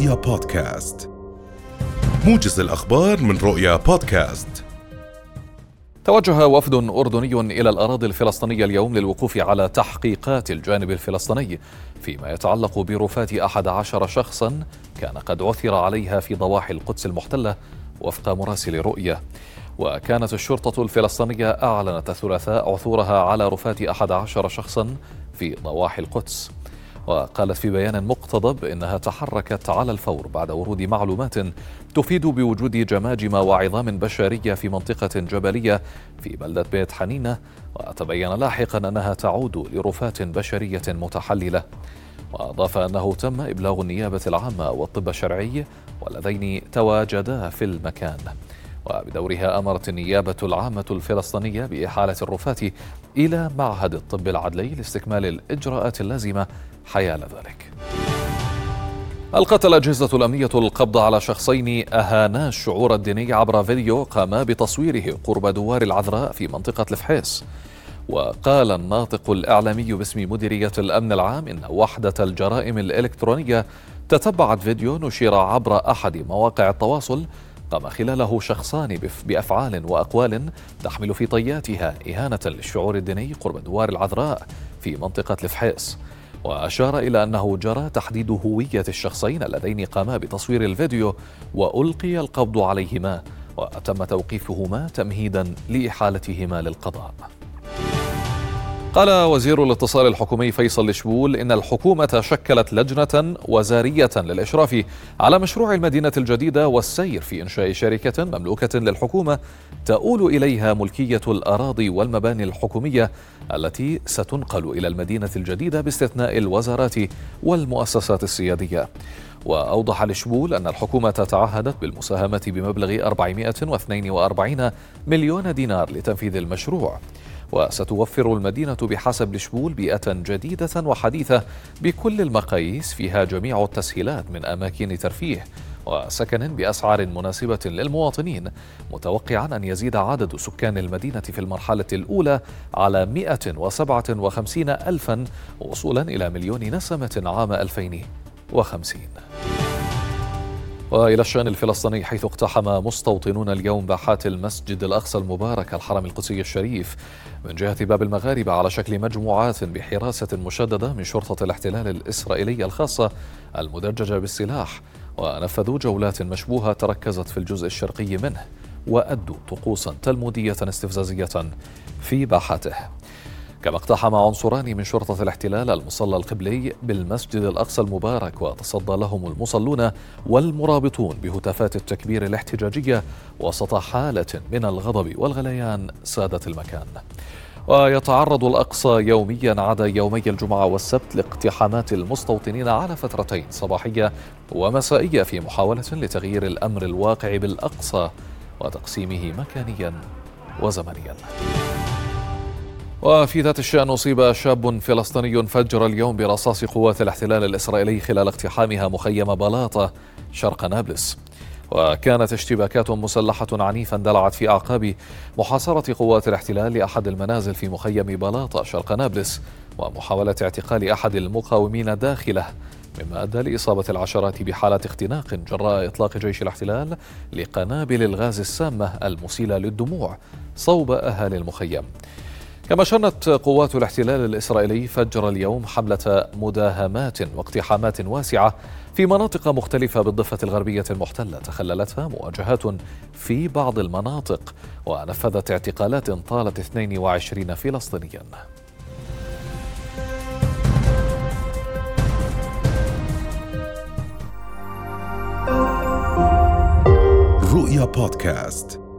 رؤيا بودكاست. موجز الأخبار من رؤيا بودكاست. توجه وفد أردني إلى الأراضي الفلسطينية اليوم للوقوف على تحقيقات الجانب الفلسطيني فيما يتعلق برفات أحد عشر شخصا كان قد عثر عليها في ضواحي القدس المحتلة وفق مراسل رؤية. وكانت الشرطة الفلسطينية أعلنت الثلاثاء عثورها على رفات أحد عشر شخصا في ضواحي القدس. وقالت في بيان مقتضب إنها تحركت على الفور بعد ورود معلومات تفيد بوجود جماجم وعظام بشرية في منطقة جبلية في بلدة بيت حنينة. وتبين لاحقا أنها تعود لرفات بشرية متحللة. وأضاف أنه تم إبلاغ النيابة العامة والطب الشرعي واللذين تواجدا في المكان. وبدورها أمرت النيابة العامة الفلسطينية بإحالة الرفات إلى معهد الطب العدلي لاستكمال الإجراءات اللازمة حيال ذلك. ألقت الأجهزة الأمنية القبض على شخصين أهانا الشعور الديني عبر فيديو قاما بتصويره قرب دوار العذراء في منطقة الفحيص. وقال الناطق الإعلامي باسم مديرية الأمن العام إن وحدة الجرائم الإلكترونية تتبعت فيديو نشر عبر أحد مواقع التواصل قام خلاله شخصان بأفعال وأقوال تحمل في طياتها إهانة للشعور الديني قرب دوار العذراء في منطقة الفحيص وأشار إلى أنه جرى تحديد هوية الشخصين اللذين قاما بتصوير الفيديو وألقي القبض عليهما وتم توقيفهما تمهيدا لإحالتهما للقضاء. قال وزير الاتصال الحكومي فيصل الشبول إن الحكومة شكلت لجنة وزارية للإشراف على مشروع المدينة الجديدة والسير في إنشاء شركة مملوكة للحكومة تؤول إليها ملكية الأراضي والمباني الحكومية التي ستنقل إلى المدينة الجديدة باستثناء الوزارات والمؤسسات السيادية. وأوضح الشبول أن الحكومة تعهدت بالمساهمة بمبلغ 442 مليون دينار لتنفيذ المشروع وستوفر المدينة بحسب الشبول بيئة جديدة وحديثة بكل المقاييس فيها جميع التسهيلات من أماكن ترفيه وسكن بأسعار مناسبة للمواطنين متوقعا أن يزيد عدد سكان المدينة في المرحلة الأولى على 157 ألفا وصولا إلى مليون نسمة عام 2050 وإلى الشان الفلسطيني حيث اقتحم مستوطنون اليوم باحات المسجد الأقصى المبارك الحرم القدسي الشريف من جهة باب المغاربة على شكل مجموعات بحراسة مشددة من شرطة الاحتلال الاسرائيليه الخاصة المدججه بالسلاح. ونفذوا جولات مشبوهة تركزت في الجزء الشرقي منه وأدوا طقوسا تلمودية استفزازية في باحاته. كما اقتحم عنصران من شرطة الاحتلال المصلى القبلي بالمسجد الأقصى المبارك وتصدى لهم المصلون والمرابطون بهتافات التكبير الاحتجاجية وسط حالة من الغضب والغليان سادت المكان. ويتعرض الأقصى يوميا عدا يومي الجمعة والسبت لاقتحامات المستوطنين على فترتين صباحية ومسائية في محاولة لتغيير الأمر الواقع بالأقصى وتقسيمه مكانيا وزمنيا. وفي ذات الشأن أصيب شاب فلسطيني فجر اليوم برصاص قوات الاحتلال الإسرائيلي خلال اقتحامها مخيم بلاطة شرق نابلس. وكانت اشتباكات مسلحة عنيفة اندلعت في أعقاب محاصرة قوات الاحتلال لأحد المنازل في مخيم بلاطة شرق نابلس ومحاولة اعتقال أحد المقاومين داخله مما أدى لإصابة العشرات بحالة اختناق جراء إطلاق جيش الاحتلال لقنابل الغاز السامة المسيلة للدموع صوب أهالي المخيم. كما شنت قوات الاحتلال الإسرائيلي فجر اليوم حملة مداهمات واقتحامات واسعة في مناطق مختلفة بالضفة الغربية المحتلة. تخللتها مواجهات في بعض المناطق ونفذت اعتقالات طالت 22 فلسطينيا. رؤيا بودكاست.